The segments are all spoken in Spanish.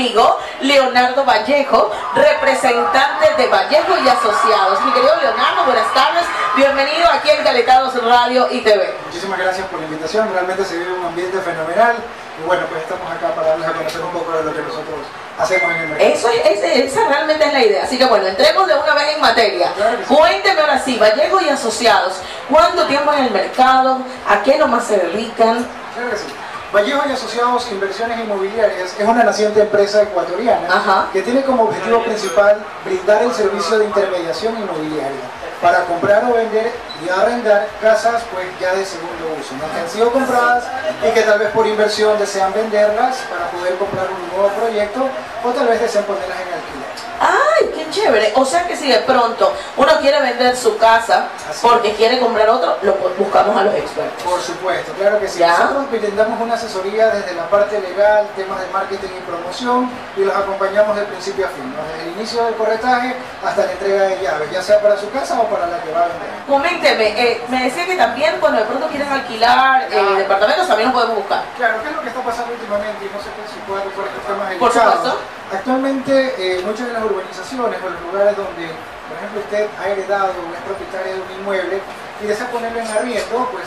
conmigo Leonardo Vallejo, representante de Vallejo y Asociados. Mi querido Leonardo, buenas tardes. Bienvenido aquí en Caletados Radio y TV. Muchísimas gracias por la invitación. Realmente se vive un ambiente fenomenal. Y bueno, pues estamos acá para darles a conocer un poco de lo que nosotros hacemos en el mercado. Eso es, esa realmente es la idea. Así que bueno, entremos de una vez en materia. Cuénteme ahora sí, Vallejo y Asociados, ¿cuánto tiempo en el mercado? ¿A qué nomás se dedican? Claro que sí. Vallejo y Asociados Inversiones Inmobiliarias es una naciente empresa ecuatoriana que tiene como objetivo principal brindar el servicio de intermediación inmobiliaria para comprar o vender y arrendar casas pues ya de segundo uso, ¿no? que han sido compradas y que tal vez por inversión desean venderlas para poder comprar un nuevo proyecto o tal vez desean ponerlas en alquiler. ¡Ay, qué chévere! O sea que si de pronto uno quiere vender su casa porque quiere comprar otro, lo buscamos a los expertos. Por supuesto, claro que sí. Nosotros brindamos una asesoría desde la parte legal, temas de marketing y promoción y los acompañamos de principio a fin, desde el inicio del corretaje hasta la entrega de llaves, ya sea para su casa o para la que va a vender. Coménteme, eh, me decía que también cuando de pronto quieren alquilar eh, departamentos también los podemos buscar. Claro, ¿qué es lo que está pasando últimamente? Y no sé si puede por estos temas Por supuesto. Actualmente eh, muchas de las urbanizaciones o los lugares donde, por ejemplo, usted ha heredado o es propietario de un inmueble y desea ponerlo en arriendo, pues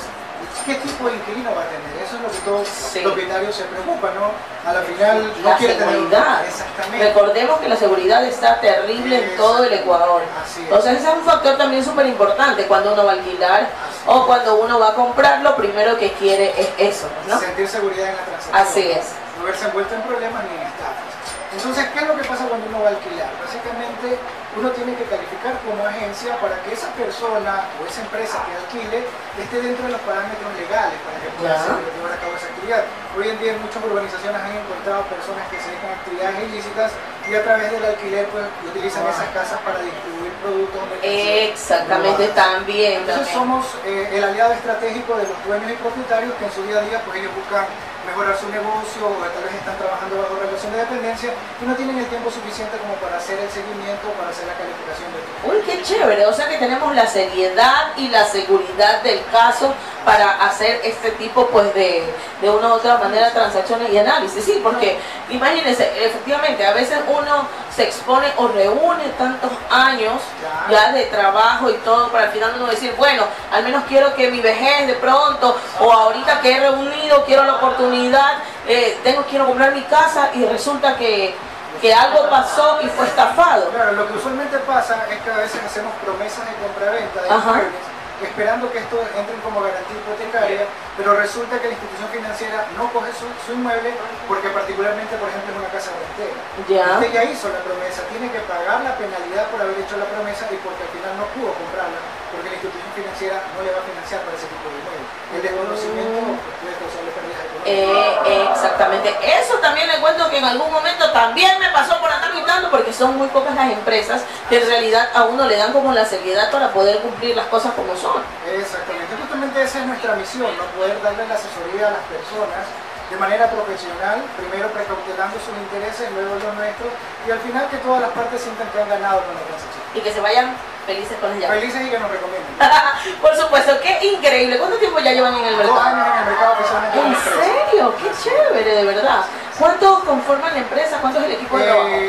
¿qué tipo de inquilino va a tener? Eso es lo que todos los propietarios se preocupan, ¿no? A la final no la quiere seguridad. tener Exactamente. Recordemos que la seguridad está terrible en todo el Ecuador. Entonces ese es un factor también súper importante cuando uno va a alquilar o cuando uno va a comprar, lo primero que quiere es eso, ¿no? Sentir seguridad en la transacción. Así es. No verse envuelto en problemas ni en estafas. Entonces, ¿qué es lo que pasa cuando uno va a alquilar? Básicamente, uno tiene que calificar como agencia para que esa persona o esa empresa que alquile esté dentro de los parámetros legales para que pueda llevar a cabo esa actividad. Hoy en día en muchas urbanizaciones han encontrado personas que se dedican a actividades ilícitas y a través del alquiler pues utilizan esas casas para distribuir productos. Exactamente, también. Entonces somos eh, el aliado estratégico de los dueños y propietarios que en su día a día pues ellos buscan mejorar su negocio o tal vez están trabajando bajo relación de dependencia y no tienen el tiempo suficiente como para hacer el seguimiento o para hacer la calificación de todo. Uy, qué chévere, o sea que tenemos la seriedad y la seguridad del caso para hacer este tipo pues de, de una u otra manera transacciones y análisis, sí, porque imagínense, efectivamente, a veces uno se expone o reúne tantos años ya de trabajo y todo para al final uno decir, bueno, al menos quiero que mi vejez de pronto o ahorita que he reunido, quiero la oportunidad, eh, tengo, quiero comprar mi casa y resulta que que algo pasó y fue estafado. Claro, lo que usualmente pasa es que a veces hacemos promesas de compra-venta de esperando que esto entre como garantía hipotecaria, pero resulta que la institución financiera no coge su, inmueble porque particularmente, por ejemplo, es una casa rentera. Ya. Usted ya hizo la promesa, tiene que pagar la penalidad por haber hecho la promesa y porque al final no pudo comprarla, porque la institución financiera no le va a financiar para ese tipo de inmueble. El desconocimiento exactamente. Eso también le cuento que en algún momento también me pasó por andar gritando porque son muy pocas las empresas que en realidad a uno le dan como la seriedad para poder cumplir las cosas como son. Exactamente, justamente esa es nuestra misión, ¿no? poder darle la asesoría a las personas de manera profesional, primero precautelando sus intereses, luego los nuestros, y al final que todas las partes sientan que han ganado con la transacción. Y que se vayan felices con ella. Felices y que nos recomienden. Por supuesto, qué increíble. ¿Cuánto tiempo ya llevan en el mercado? Dos años en el mercado ¿En serio? Qué chévere, de verdad. ¿Cuántos conforman la empresa? ¿Cuánto es el equipo de trabajo? Eh, el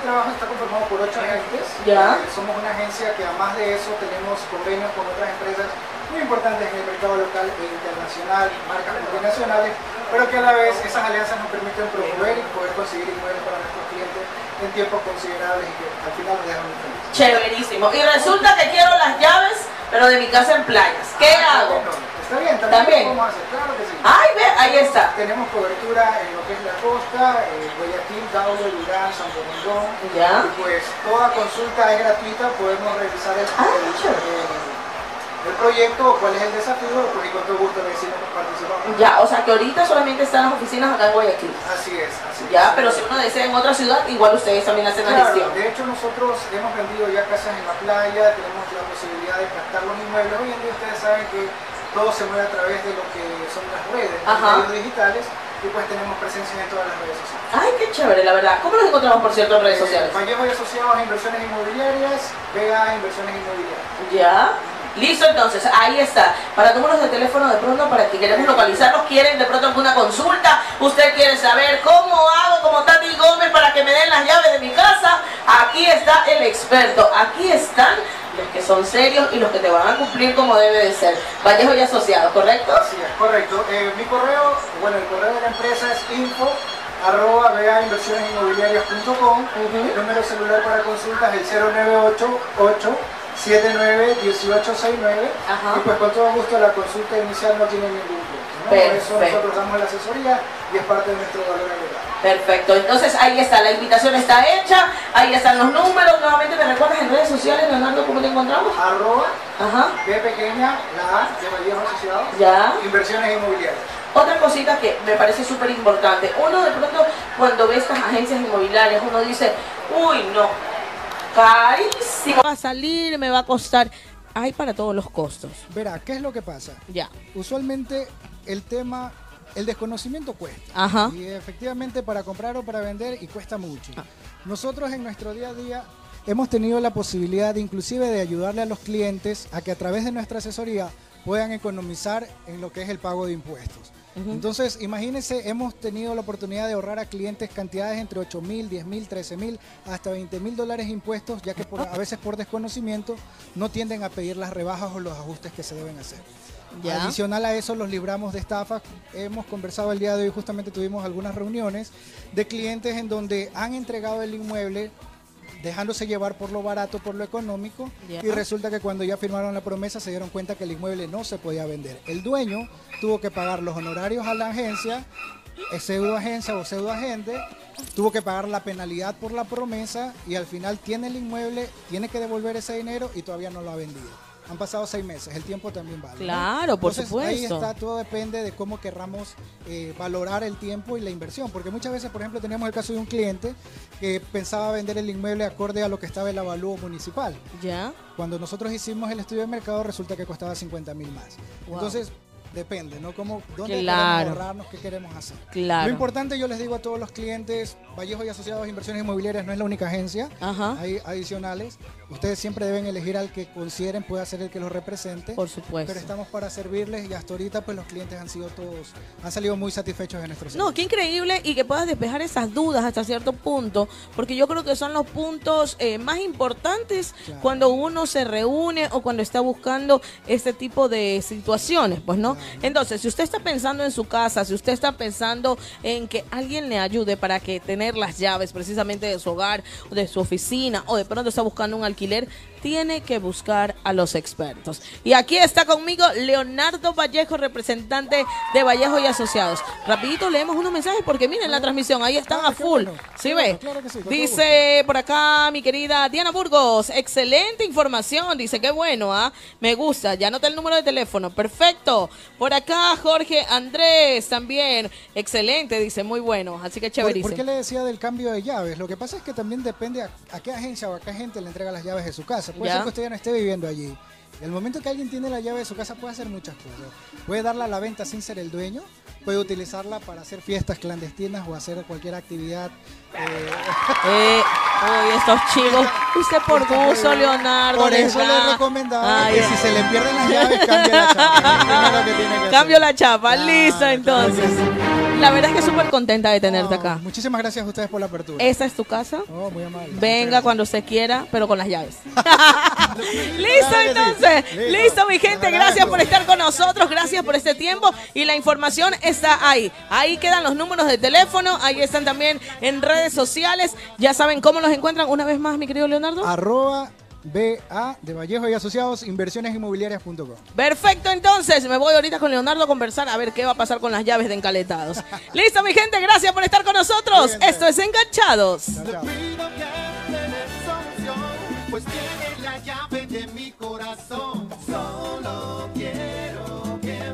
trabajo está conformado por ocho agentes. Ya. Somos una agencia que además de eso tenemos convenios con otras empresas muy importantes en el mercado local e internacional, marcas multinacionales, pero que a la vez esas alianzas nos permiten promover y poder conseguir inmuebles para nuestros clientes en tiempos considerables y que al final nos dejan muy felices. Chéverísimo. Y resulta que quiero las llaves, pero de mi casa en playas. ¿Qué ah, hago? Está bien, también, Lo hacer, claro que sí. Ay, ve, ahí está. Tenemos cobertura en lo que es la costa, eh, Guayaquil, Daule, Durán, Santo Domingo. Ya. Y pues toda consulta es gratuita, podemos revisar el, ah, el el proyecto, cuál es el desafío, con todo gusto le decimos que participamos. Ya, o sea que ahorita solamente están las oficinas acá en Guayaquil. Así es, así es. Ya, pero si uno desea en otra ciudad, igual ustedes también hacen la gestión. De hecho, nosotros hemos vendido ya casas en la playa, tenemos la posibilidad de captar los inmuebles. Hoy en día ustedes saben que todo se mueve a través de lo que son las redes, los medios digitales y pues tenemos presencia en todas las redes sociales. Ay, qué chévere, la verdad. ¿Cómo nos encontramos, por cierto, en redes eh, sociales? Vallejo y Asociados a Inversiones Inmobiliarias, Vega Inversiones Inmobiliarias. Ya. Listo, entonces, ahí está. Para números de teléfono de pronto, para que queremos localizarlos, quieren de pronto alguna consulta, usted quiere saber cómo hago como Tati Gómez para que me den las llaves de mi casa, aquí está el experto. Aquí están los que son serios y los que te van a cumplir como debe de ser. Vallejo y Asociados, ¿correcto? Sí, es correcto. Eh, mi correo, bueno, el correo de la empresa es info arroba inmobiliarias.com El número celular para consultas es el 0988 791869 y pues con todo gusto la consulta inicial no tiene ningún costo. Por eso nosotros damos la asesoría y es parte de nuestro valor agregado. Perfecto, entonces ahí está, la invitación está hecha, ahí están los números, nuevamente me recuerdas en redes sociales, Leonardo, ¿cómo te encontramos? Arroba, Ajá. B pequeña, la A, de Vallejo Asociados, ya. Inversiones Inmobiliarias. Otra cosita que me parece súper importante, uno de pronto cuando ve estas agencias inmobiliarias, uno dice, uy no, carísimo. Va a salir, me va a costar. Hay para todos los costos. Verá, ¿qué es lo que pasa? Ya. Usualmente el tema, el desconocimiento cuesta. Ajá. Y efectivamente para comprar o para vender y cuesta mucho. Ah. Nosotros en nuestro día a día hemos tenido la posibilidad inclusive de ayudarle a los clientes a que a través de nuestra asesoría puedan economizar en lo que es el pago de impuestos. Entonces, imagínense, hemos tenido la oportunidad de ahorrar a clientes cantidades entre 8 mil, 10 mil, 13 mil, hasta 20 mil dólares impuestos, ya que a veces por desconocimiento no tienden a pedir las rebajas o los ajustes que se deben hacer. Adicional a eso, los libramos de estafas. Hemos conversado el día de hoy, justamente tuvimos algunas reuniones de clientes en donde han entregado el inmueble dejándose llevar por lo barato, por lo económico, y resulta que cuando ya firmaron la promesa se dieron cuenta que el inmueble no se podía vender. El dueño tuvo que pagar los honorarios a la agencia, pseudo agencia o pseudo agente, tuvo que pagar la penalidad por la promesa y al final tiene el inmueble, tiene que devolver ese dinero y todavía no lo ha vendido. Han pasado seis meses, el tiempo también vale. Claro, por supuesto. Ahí está, todo depende de cómo querramos eh, valorar el tiempo y la inversión. Porque muchas veces, por ejemplo, teníamos el caso de un cliente que pensaba vender el inmueble acorde a lo que estaba el avalúo municipal. Ya. Cuando nosotros hicimos el estudio de mercado, resulta que costaba 50 mil más. Entonces, depende, ¿no? Como, ¿Dónde queremos ahorrarnos? ¿Qué queremos hacer? Claro. Lo importante, yo les digo a todos los clientes, Vallejo y Asociados Inversiones Inmobiliarias no es la única agencia, hay adicionales. Ustedes siempre deben elegir al que consideren pueda ser el que los represente. Por supuesto. Pero estamos para servirles y hasta ahorita pues los clientes han sido todos, han salido muy satisfechos de nuestro servicio. No, qué increíble y que puedas despejar esas dudas hasta cierto punto, porque yo creo que son los puntos eh, más importantes cuando uno se reúne o cuando está buscando este tipo de situaciones, pues no. Entonces, si usted está pensando en su casa, si usted está pensando en que alguien le ayude para que tener las llaves precisamente de su hogar, de su oficina, o de pronto está buscando un alquiler alquiler, tiene que buscar a los expertos. Y aquí está conmigo Leonardo Vallejo, representante de Vallejo y Asociados. Rapidito leemos unos mensajes porque miren la transmisión, ahí están a full. ¿Sí ve? dice por acá mi querida Diana Burgos, excelente información, dice, qué bueno, ¿ah? Me gusta, ya nota el número de teléfono, perfecto. Por acá Jorge Andrés también, excelente, dice, muy bueno, así que chéverísimo. ¿Por, qué le decía del cambio de llaves? Lo que pasa es que también depende a, a qué agencia o a qué gente le entrega las llaves de su casa. Puede ser que usted ya no esté viviendo allí. El momento que alguien tiene la llave de su casa puede hacer muchas cosas. Puede darla a la venta sin ser el dueño, puede utilizarla para hacer fiestas clandestinas o hacer cualquier actividad. Eh, eh estos chicos, usted por gusto, Leonardo. Por eso le recomendaba que si se le pierden las llaves, cambie la chapa. Cambio la chapa, listo entonces. La verdad es que súper contenta de tenerte acá. Muchísimas gracias a ustedes por la apertura. ¿Esta es tu casa? Oh, muy amable. Venga cuando se quiera, pero con las llaves. Listo entonces. Listo mi gente. Gracias por estar con nosotros. Gracias por este tiempo. Y la información está ahí. Ahí quedan los números de teléfono. Ahí están también en redes sociales. Ya saben cómo los encuentran una vez más, mi querido Leonardo. Arroba BA de Vallejo y Asociados, inversionesinmobiliarias.com. Perfecto, entonces me voy ahorita con Leonardo a conversar a ver qué va a pasar con las llaves de encaletados. Listo, mi gente, gracias por estar con nosotros. Esto es Enganchados.